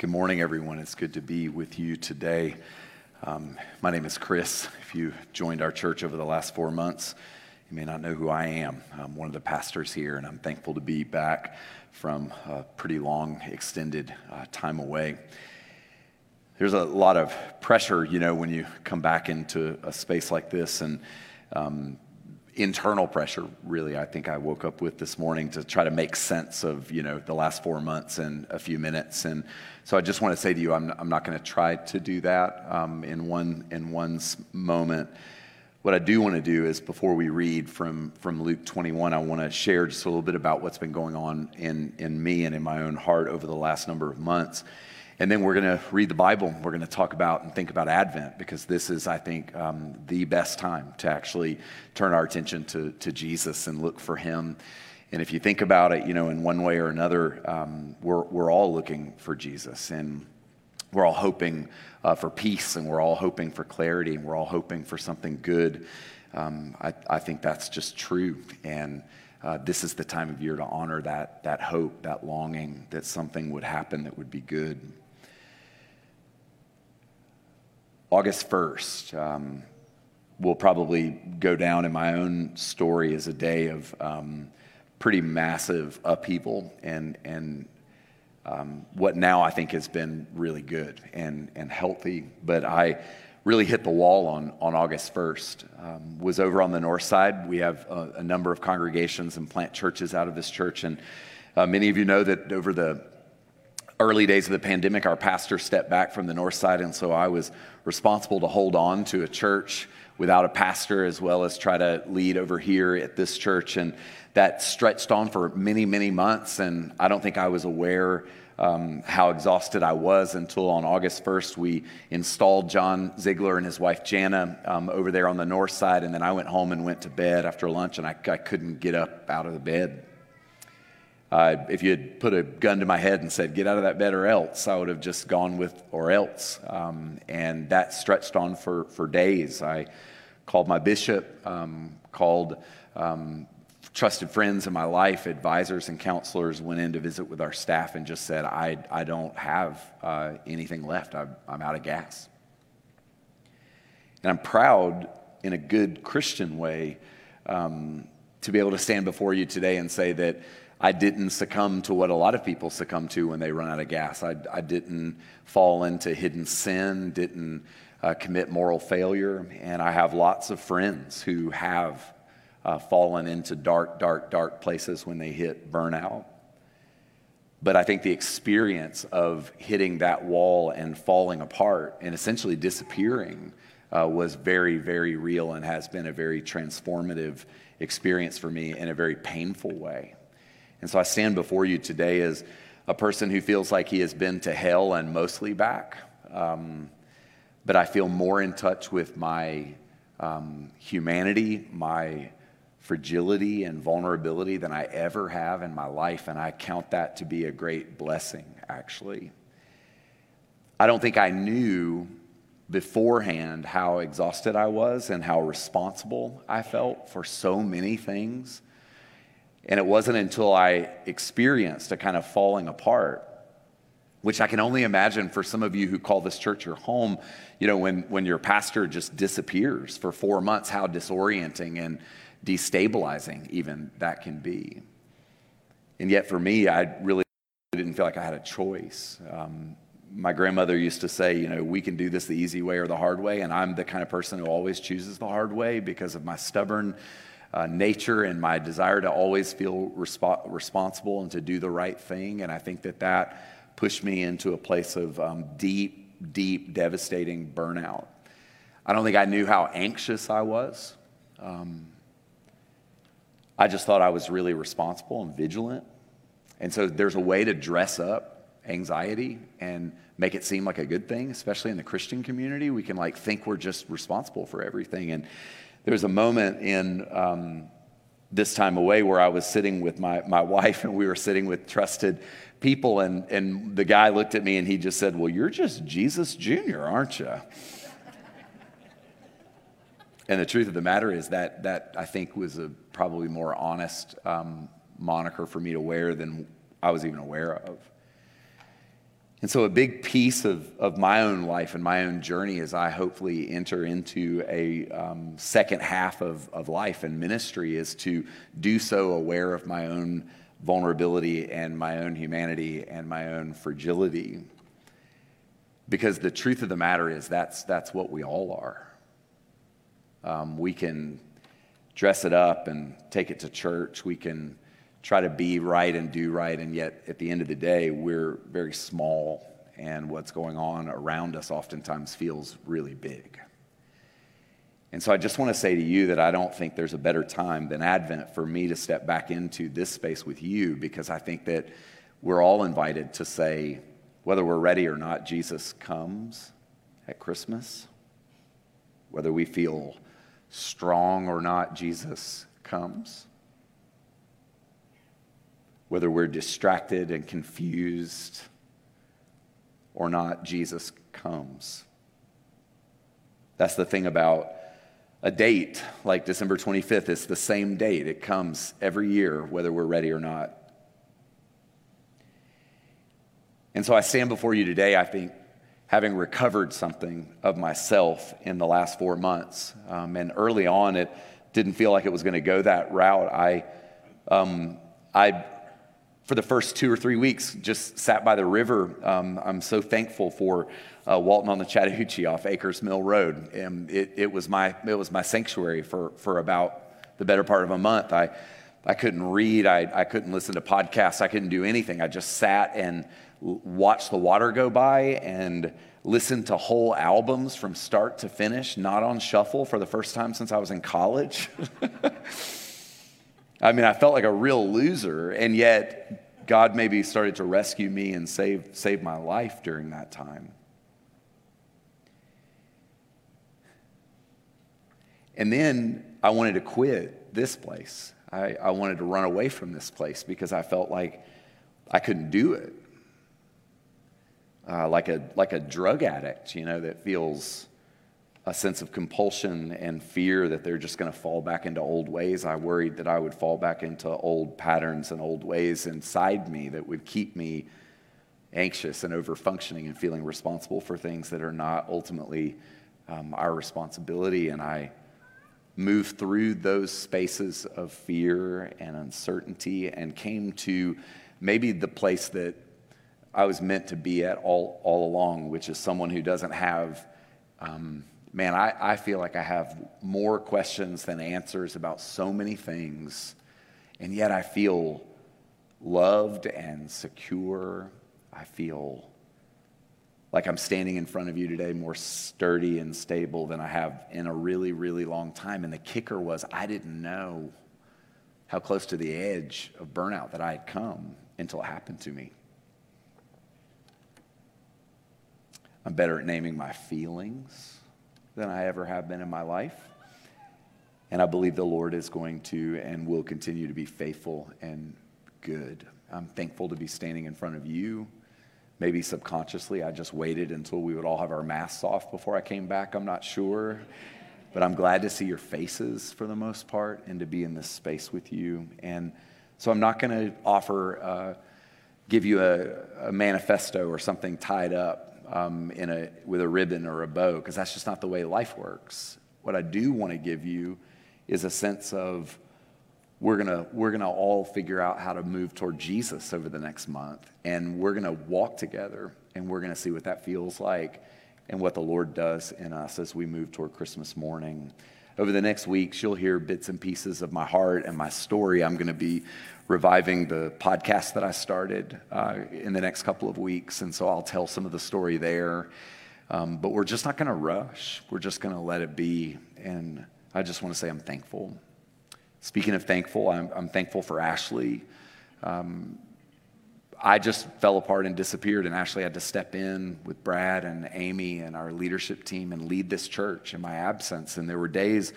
Good morning, everyone. It's good to be with you today. Um, my name is Chris. If you joined our church over the last four months, you may not know who I am. I'm one of the pastors here, and I'm thankful to be back from a pretty long, extended uh, time away. There's a lot of pressure, you know, when you come back into a space like this, and um, internal pressure really i think i woke up with this morning to try to make sense of you know the last four months in a few minutes. And so i just want to say to you i'm, I'm not going to try to do that um, in one in one moment. What i do want to do is before we read from from luke 21 i want to share just a little bit about what's been going on in in me and in my own heart over the last number of months and then we're going to read the Bible. We're going to talk about and think about Advent because this is, I think, um, the best time to actually turn our attention to, to Jesus and look for Him. And if you think about it, you know, in one way or another, um, we're, we're all looking for Jesus. And we're all hoping uh, for peace and we're all hoping for clarity and we're all hoping for something good. Um, I, I, think that's just true. And uh, this is the time of year to honor that, that hope, that longing that something would happen that would be good. August 1st um, will probably go down in my own story as a day of um, pretty massive upheaval and, and um, what now I think has been really good and, and healthy. But I really hit the wall on, on August 1st. Um, was over on the north side. We have a, a, number of congregations and plant churches out of this church. And uh, many of you know that over the early days of the pandemic, our pastor stepped back from the north side, and so I was responsible to hold on to a church without a pastor as well as try to lead over here at this church. And that stretched on for many, many months, and I don't think I was aware. Um, how exhausted I was until on August 1st, we installed John Ziegler and his wife Jana um, over there on the north side. And then I went home and went to bed after lunch, and I, I couldn't get up out of the bed. Uh, if you had put a gun to my head and said, get out of that bed or else, I would have just gone with or else. Um, and that stretched on for, for days. I called my bishop, um, called um, trusted friends in my life, advisors and counselors, went in to visit with our staff and just said, I, I don't have uh, anything left. I'm, I'm out of gas. And I'm proud in a good Christian way um, to be able to stand before you today and say that I didn't succumb to what a lot of people succumb to when they run out of gas. I, I didn't fall into hidden sin, didn't uh, commit moral failure. And I have lots of friends who have uh, fallen into dark, dark, dark places when they hit burnout. But I think the experience of hitting that wall and falling apart and essentially disappearing uh, was very, very real and has been a very transformative experience for me in a very painful way. And so I stand before you today as a person who feels like he has been to hell and mostly back. Um, but I feel more in touch with my um, humanity, my fragility and vulnerability than I ever have in my life. And I count that to be a great blessing, actually. I don't think I knew beforehand how exhausted I was and how responsible I felt for so many things and it wasn't until I experienced a kind of falling apart, which I can only imagine for some of you who call this church your home, you know, when, when your pastor just disappears for four months, how disorienting and destabilizing even that can be. And yet for me, I really didn't feel like I had a choice. Um, my grandmother used to say, you know, we can do this the easy way or the hard way. And I'm the kind of person who always chooses the hard way because of my stubborn uh, nature and my desire to always feel resp- responsible and to do the right thing. And I think that that pushed me into a place of um, deep, deep, devastating burnout. I don't think I knew how anxious I was. Um, I just thought I was really responsible and vigilant. And so there's a way to dress up anxiety and make it seem like a good thing, especially in the Christian community. We can like think we're just responsible for everything. And there was a moment in um, this time away where I was sitting with my, my wife and we were sitting with trusted people, and, and the guy looked at me and he just said, Well, you're just Jesus Jr., aren't you? and the truth of the matter is that that I think was a probably more honest um, moniker for me to wear than I was even aware of. And so, a big piece of, of my own life and my own journey as I hopefully enter into a um, second half of, of life and ministry is to do so aware of my own vulnerability and my own humanity and my own fragility. Because the truth of the matter is, that's, that's what we all are. Um, we can dress it up and take it to church. We can try to be right and do right, and yet at the end of the day, we're very small, and what's going on around us oftentimes feels really big. And so I just want to say to you that I don't think there's a better time than Advent for me to step back into this space with you because I think that we're all invited to say, whether we're ready or not, Jesus comes at Christmas. Whether we feel strong or not, Jesus comes whether we're distracted and confused or not, Jesus comes. That's the thing about a date like December 25th. It's the same date, it comes every year, whether we're ready or not. And so I stand before you today, I think, having recovered something of myself in the last four months. Um, and early on, it didn't feel like it was going to go that route. I, um, I for the first two or three weeks, just sat by the river. Um, I'm so thankful for uh, Walton on the Chattahoochee off Akers Mill Road. And it, it, was my, it was my sanctuary for, for about the better part of a month. I, I couldn't read, I, I couldn't listen to podcasts, I couldn't do anything. I just sat and watched the water go by and listened to whole albums from start to finish, not on shuffle for the first time since I was in college. I mean, I felt like a real loser, and yet God maybe started to rescue me and save, save my life during that time. And then I wanted to quit this place. I, I wanted to run away from this place because I felt like I couldn't do it. Uh, like, a, like a drug addict, you know, that feels a sense of compulsion and fear that they're just going to fall back into old ways. I worried that I would fall back into old patterns and old ways inside me that would keep me anxious and over functioning and feeling responsible for things that are not ultimately um, our responsibility. And I moved through those spaces of fear and uncertainty and came to maybe the place that I was meant to be at all, all along, which is someone who doesn't have. Um, man, I, I feel like I have more questions than answers about so many things, and yet I feel loved and secure. I feel like I'm standing in front of you today more sturdy and stable than I have in a really, really long time. And the kicker was, I didn't know how close to the edge of burnout that I had come until it happened to me. I'm better at naming my feelings than I ever have been in my life. And I believe the Lord is going to and will continue to be faithful and good. I'm thankful to be standing in front of you. Maybe subconsciously, I just waited until we would all have our masks off before I came back. I'm not sure. But I'm glad to see your faces for the most part and to be in this space with you. And so I'm not going to offer, uh, give you a, a manifesto or something tied up um, in a, with a ribbon or a bow, because that's just not the way life works. What I do want to give you is a sense of we're gonna we're gonna all figure out how to move toward Jesus over the next month, and we're gonna walk together, and we're gonna see what that feels like, and what the Lord does in us as we move toward Christmas morning. Over the next weeks, you'll hear bits and pieces of my heart and my story. I'm going to be reviving the podcast that I started uh, in the next couple of weeks. And so I'll tell some of the story there. Um, but we're just not going to rush, we're just going to let it be. And I just want to say I'm thankful. Speaking of thankful, I'm, I'm thankful for Ashley. Um, I just fell apart and disappeared, and Ashley had to step in with Brad and Amy and our leadership team and lead this church in my absence. And there were days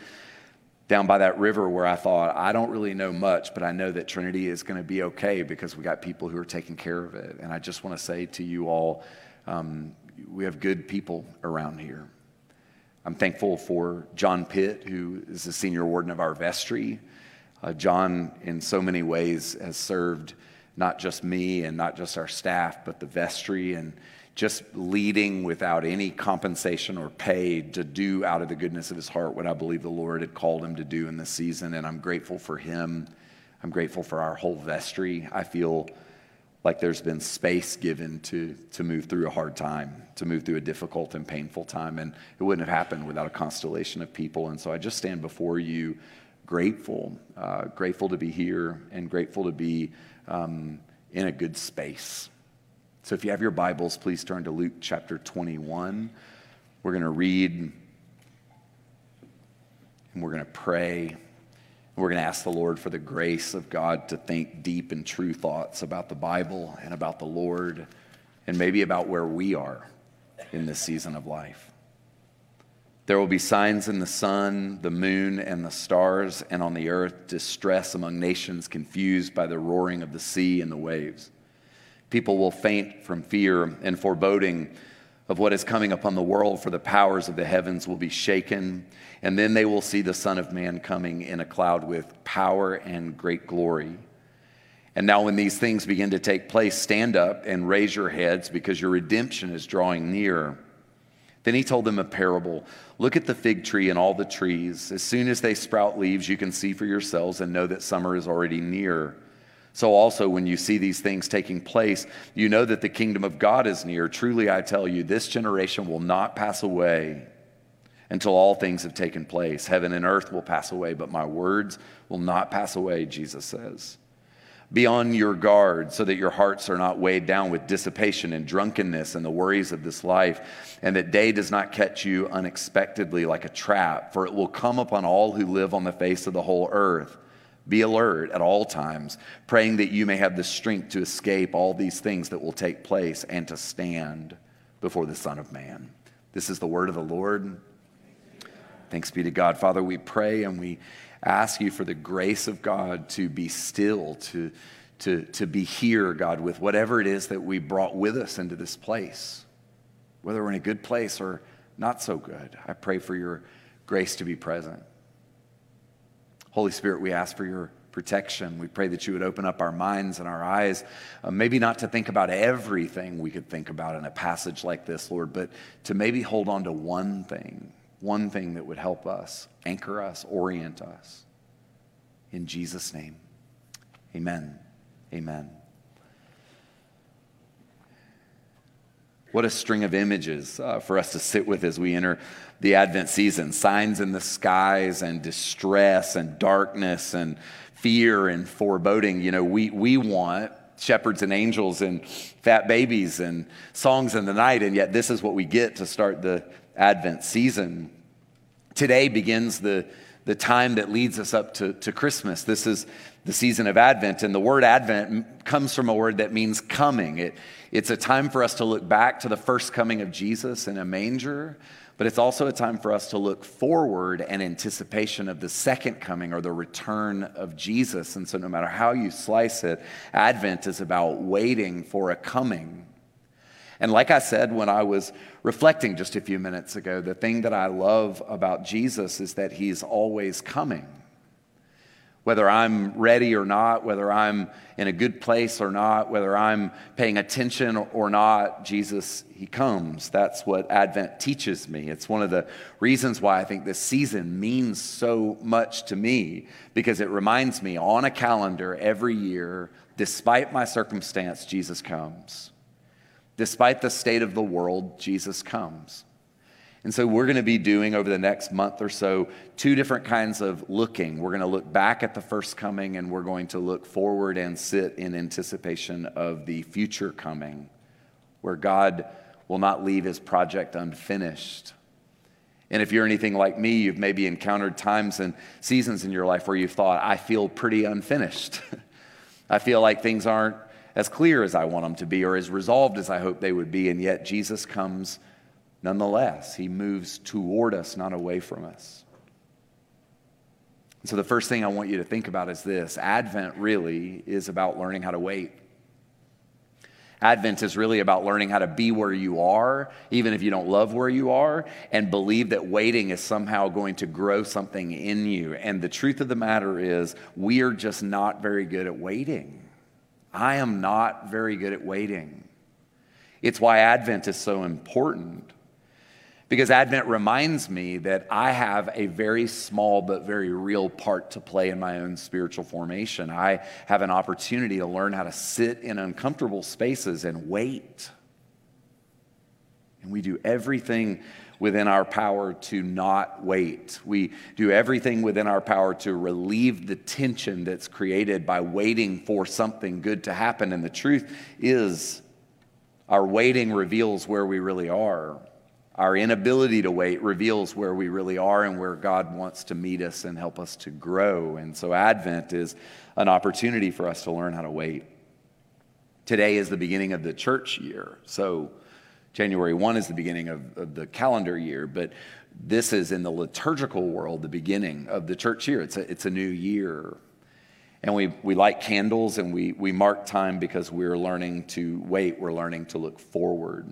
down by that river where I thought, I don't really know much, but I know that Trinity is going to be okay because we got people who are taking care of it. And I just want to say to you all, um, we have good people around here. I'm thankful for John Pitt, who is the senior warden of our vestry. Uh, John, in so many ways, has served not just me and not just our staff, but the vestry and just leading without any compensation or pay to do out of the goodness of his heart what I believe the Lord had called him to do in this season. And I'm grateful for him. I'm grateful for our whole vestry. I feel like there's been space given to, to move through a hard time, to move through a difficult and painful time. And it wouldn't have happened without a constellation of people. And so I just stand before you grateful, uh, grateful to be here and grateful to be um, in a good space. So if you have your Bibles, please turn to Luke chapter 21. We're going to read and we're going to pray. We're going to ask the Lord for the grace of God to think deep and true thoughts about the Bible and about the Lord and maybe about where we are in this season of life. There will be signs in the sun, the moon, and the stars, and on the earth distress among nations confused by the roaring of the sea and the waves. People will faint from fear and foreboding of what is coming upon the world, for the powers of the heavens will be shaken. And then they will see the Son of Man coming in a cloud with power and great glory. And now, when these things begin to take place, stand up and raise your heads because your redemption is drawing near. Then he told them a parable Look at the fig tree and all the trees. As soon as they sprout leaves, you can see for yourselves and know that summer is already near. So, also, when you see these things taking place, you know that the kingdom of God is near. Truly, I tell you, this generation will not pass away until all things have taken place. Heaven and earth will pass away, but my words will not pass away, Jesus says. Be on your guard so that your hearts are not weighed down with dissipation and drunkenness and the worries of this life, and that day does not catch you unexpectedly like a trap, for it will come upon all who live on the face of the whole earth. Be alert at all times, praying that you may have the strength to escape all these things that will take place and to stand before the Son of Man. This is the word of the Lord. Thanks be to God. Father, we pray and we ask you for the grace of God to be still, to, to, to be here, God, with whatever it is that we brought with us into this place, whether we're in a good place or not so good. I pray for your grace to be present. Holy Spirit, we ask for your protection. We pray that you would open up our minds and our eyes, uh, maybe not to think about everything we could think about in a passage like this, Lord, but to maybe hold on to one thing one thing that would help us, anchor us, orient us. In Jesus' name, amen. Amen. What a string of images uh, for us to sit with as we enter the Advent season. Signs in the skies and distress and darkness and fear and foreboding. You know, we, we want shepherds and angels and fat babies and songs in the night, and yet this is what we get to start the, Advent season. Today begins the, the time that leads us up to, to Christmas. This is the season of Advent, and the word Advent comes from a word that means coming. It, it's a time for us to look back to the first coming of Jesus in a manger, but it's also a time for us to look forward in anticipation of the second coming or the return of Jesus. And so, no matter how you slice it, Advent is about waiting for a coming and like I said when I was reflecting just a few minutes ago, the thing that I love about Jesus is that he's always coming. Whether I'm ready or not, whether I'm in a good place or not, whether I'm paying attention or not, Jesus, He comes. That's what Advent teaches me. It's one of the reasons why I think this season means so much to me because it reminds me on a calendar every year, despite my circumstance, Jesus comes. Despite the state of the world, Jesus comes. And so we're going to be doing over the next month or so two different kinds of looking. We're going to look back at the first coming and we're going to look forward and sit in anticipation of the future coming, where God will not leave his project unfinished. And if you're anything like me, you've maybe encountered times and seasons in your life where you've thought, I feel pretty unfinished. I feel like things aren't as clear as I want them to be or as resolved as I hope they would be. And yet Jesus comes nonetheless. He moves toward us, not away from us. And so the first thing I want you to think about is this Advent really is about learning how to wait. Advent is really about learning how to be where you are, even if you don't love where you are, and believe that waiting is somehow going to grow something in you. And the truth of the matter is, we are just not very good at waiting. I am not very good at waiting. It's why Advent is so important. Because Advent reminds me that I have a very small but very real part to play in my own spiritual formation. I have an opportunity to learn how to sit in uncomfortable spaces and wait. And we do everything within our power to not wait. We do everything within our power to relieve the tension that's created by waiting for something good to happen. And the truth is, our waiting reveals where we really are. Our inability to wait reveals where we really are and where God wants to meet us and help us to grow. And so, Advent is an opportunity for us to learn how to wait. Today is the beginning of the church year. So, January 1 is the beginning of, of, the calendar year, but this is in the liturgical world the beginning of the church year. It's a, it's a new year. And we, we light candles and we, we mark time because we're learning to wait, we're learning to look forward.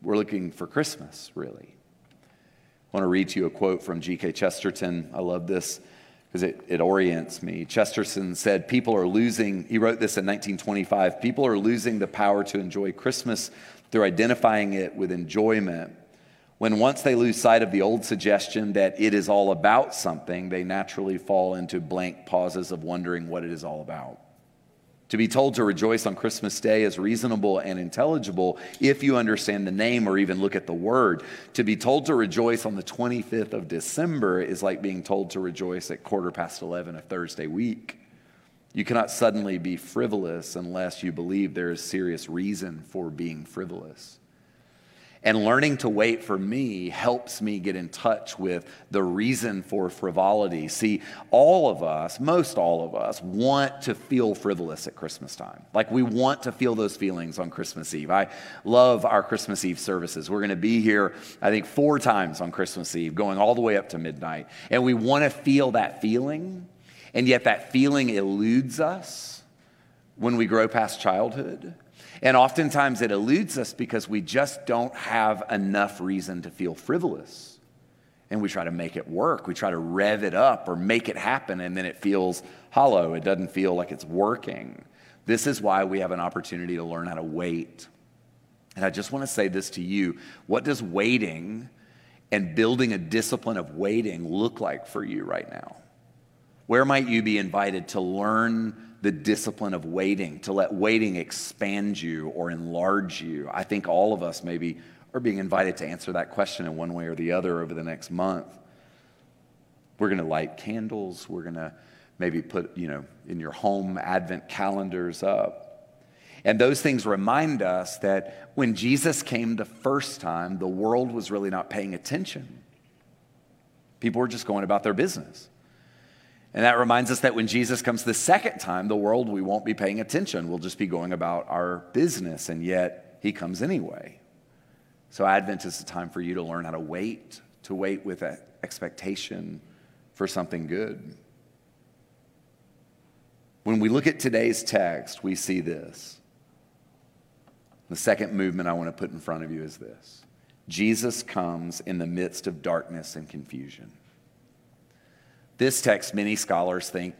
We're looking for Christmas, really. I want to read to you a quote from G.K. Chesterton. I love this because it, it orients me. Chesterton said, People are losing, he wrote this in 1925, people are losing the power to enjoy Christmas through identifying it with enjoyment. When once they lose sight of the old suggestion that it is all about something, they naturally fall into blank pauses of wondering what it is all about. To be told to rejoice on Christmas Day is reasonable and intelligible if you understand the name or even look at the word. To be told to rejoice on the 25th of December is like being told to rejoice at quarter past 11 a Thursday week. You cannot suddenly be frivolous unless you believe there is serious reason for being frivolous. And learning to wait for me helps me get in touch with the reason for frivolity. See, all of us, most all of us, want to feel frivolous at Christmas time. Like we want to feel those feelings on Christmas Eve. I love our Christmas Eve services. We're going to be here, I think, four times on Christmas Eve, going all the way up to midnight. And we want to feel that feeling, and yet that feeling eludes us when we grow past childhood. And oftentimes it eludes us because we just don't have enough reason to feel frivolous. And we try to make it work. We try to rev it up or make it happen, and then it feels hollow. It doesn't feel like it's working. This is why we have an opportunity to learn how to wait. And I just want to say this to you what does waiting and building a discipline of waiting look like for you right now? Where might you be invited to learn? the discipline of waiting, to let waiting expand you or enlarge you. I think all of us maybe are being invited to answer that question in one way or the other over the next month. We're going to light candles. We're going to maybe put, you know, in your home advent calendars up. And those things remind us that when Jesus came the first time, the world was really not paying attention. People were just going about their business. And that reminds us that when Jesus comes the second time, the world, we won't be paying attention. We'll just be going about our business, and yet he comes anyway. So, Advent is a time for you to learn how to wait, to wait with expectation for something good. When we look at today's text, we see this. The second movement I want to put in front of you is this Jesus comes in the midst of darkness and confusion. This text, many scholars think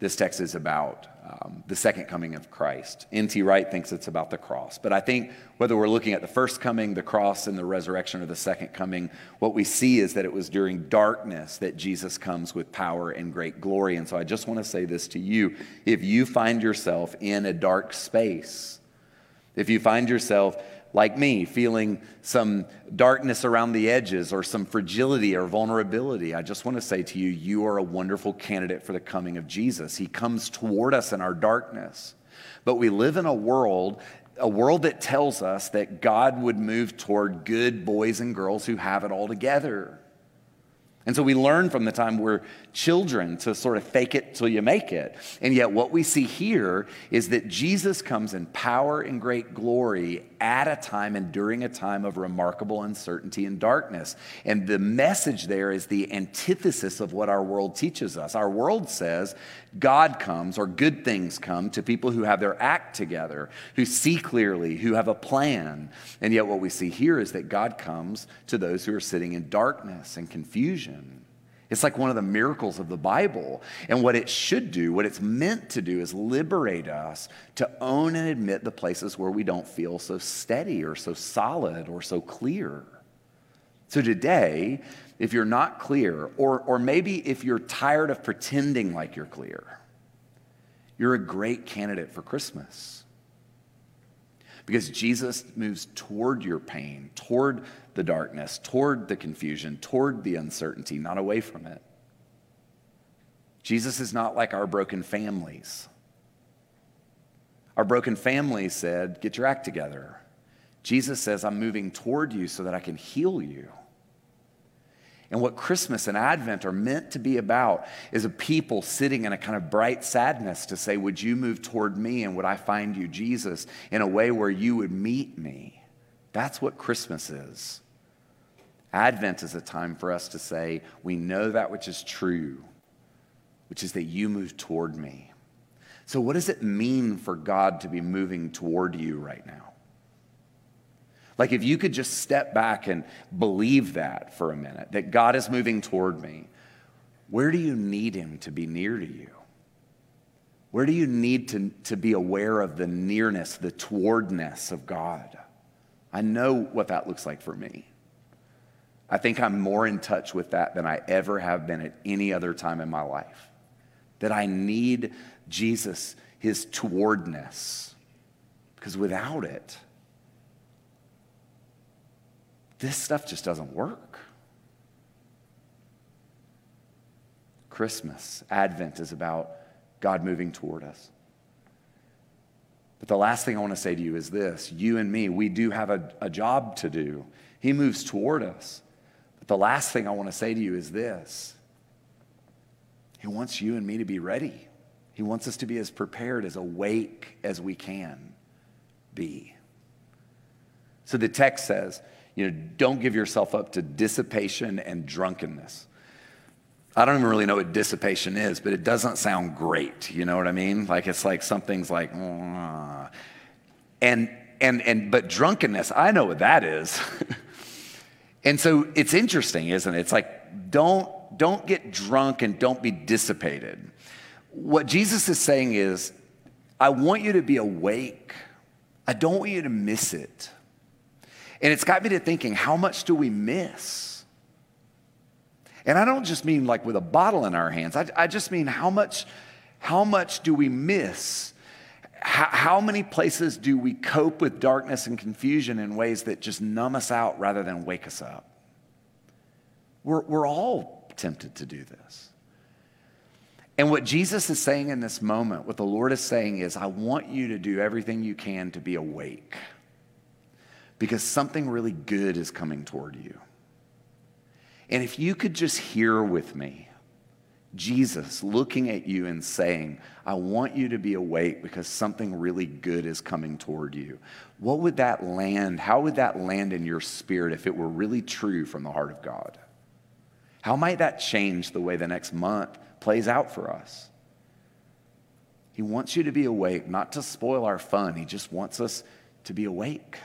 this text is about um, the second coming of Christ. N.T. Wright thinks it's about the cross. But I think whether we're looking at the first coming, the cross, and the resurrection, or the second coming, what we see is that it was during darkness that Jesus comes with power and great glory. And so I just want to say this to you. If you find yourself in a dark space, if you find yourself like me, feeling some darkness around the edges or some fragility or vulnerability, I just want to say to you, you are a wonderful candidate for the coming of Jesus. He comes toward us in our darkness. But we live in a world a world that tells us that God would move toward good boys and girls who have it all together. And so we learn from the time we're children to sort of fake it till you make it. And yet, what we see here is that Jesus comes in power and great glory at a time and during a time of remarkable uncertainty and darkness. And the message there is the antithesis of what our world teaches us. Our world says God comes or good things come to people who have their act together, who see clearly, who have a plan. And yet, what we see here is that God comes to those who are sitting in darkness and confusion. It's like one of the miracles of the Bible. And what it should do, what it's meant to do, is liberate us to own and admit the places where we don't feel so steady or so solid or so clear. So today, if you're not clear, or, or maybe if you're tired of pretending like you're clear, you're a great candidate for Christmas. Because Jesus moves toward your pain, toward the darkness, toward the confusion, toward the uncertainty, not away from it. Jesus is not like our broken families. Our broken families said, Get your act together. Jesus says, I'm moving toward you so that I can heal you. And what Christmas and Advent are meant to be about is a people sitting in a kind of bright sadness to say, Would you move toward me and would I find you, Jesus, in a way where you would meet me? That's what Christmas is. Advent is a time for us to say, We know that which is true, which is that you move toward me. So, what does it mean for God to be moving toward you right now? Like, if you could just step back and believe that for a minute, that God is moving toward me, where do you need Him to be near to you? Where do you need to, to be aware of the nearness, the towardness of God? I know what that looks like for me. I think I'm more in touch with that than I ever have been at any other time in my life. That I need Jesus, his towardness. Because without it, this stuff just doesn't work. Christmas, Advent is about God moving toward us. But the last thing I want to say to you is this you and me, we do have a, a job to do. He moves toward us. But the last thing I want to say to you is this He wants you and me to be ready. He wants us to be as prepared, as awake as we can be. So the text says, you know, don't give yourself up to dissipation and drunkenness. I don't even really know what dissipation is, but it doesn't sound great. You know what I mean? Like it's like something's like, and and and but drunkenness, I know what that is. and so it's interesting, isn't it? It's like don't don't get drunk and don't be dissipated. What Jesus is saying is, I want you to be awake. I don't want you to miss it. And it's got me to thinking, how much do we miss? And I don't just mean like with a bottle in our hands. I, I just mean how much, how much do we miss? How, how many places do we cope with darkness and confusion in ways that just numb us out rather than wake us up? We're, we're all tempted to do this. And what Jesus is saying in this moment, what the Lord is saying is, I want you to do everything you can to be awake because something really good is coming toward you. And if you could just hear with me, Jesus looking at you and saying, I want you to be awake because something really good is coming toward you. What would that land? How would that land in your spirit if it were really true from the heart of God? How might that change the way the next month plays out for us? He wants you to be awake, not to spoil our fun. He just wants us to be awake.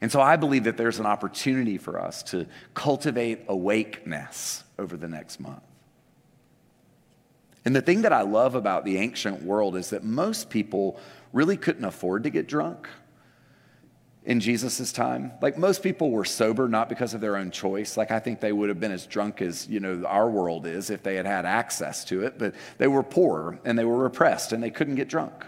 And so I believe that there's an opportunity for us to cultivate awakeness over the next month. And the thing that I love about the ancient world is that most people really couldn't afford to get drunk in Jesus' time. Like most people were sober not because of their own choice. Like I think they would have been as drunk as, you know, our world is if they had had access to it, but they were poor and they were repressed and they couldn't get drunk.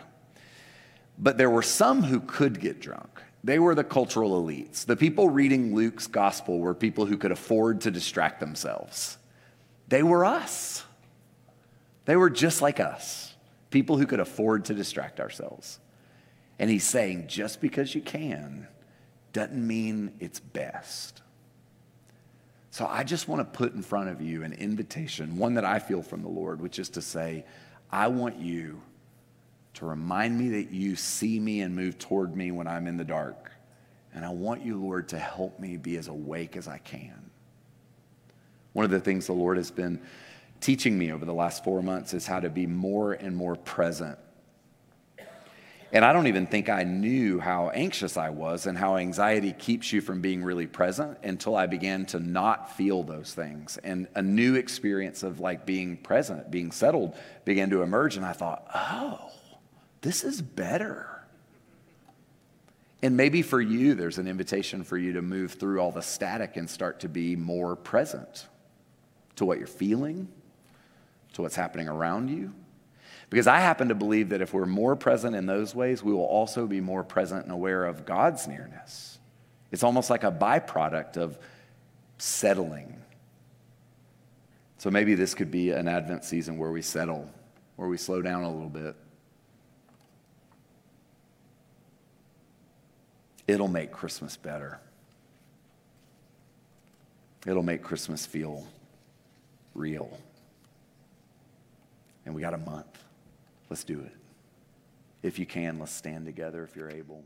But there were some who could get drunk. They were the cultural elites. The people reading Luke's gospel were people who could afford to distract themselves. They were us. They were just like us, people who could afford to distract ourselves. And he's saying, just because you can doesn't mean it's best. So I just want to put in front of you an invitation, one that I feel from the Lord, which is to say, I want you to remind me that you see me and move toward me when I'm in the dark. And I want you, Lord, to help me be as awake as I can. One of the things the Lord has been teaching me over the last four months is how to be more and more present. And I don't even think I knew how anxious I was and how anxiety keeps you from being really present until I began to not feel those things. And a new experience of like being present, being settled began to emerge. And I thought, oh, this is better. And maybe for you, there's an invitation for you to move through all the static and start to be more present to what you're feeling, to what's happening around you. Because I happen to believe that if we're more present in those ways, we will also be more present and aware of God's nearness. It's almost like a byproduct of settling. So maybe this could be an Advent season where we settle, where we slow down a little bit. It'll make Christmas better. It'll make Christmas feel real. And we got a month. Let's do it. If you can, let's stand together if you're able.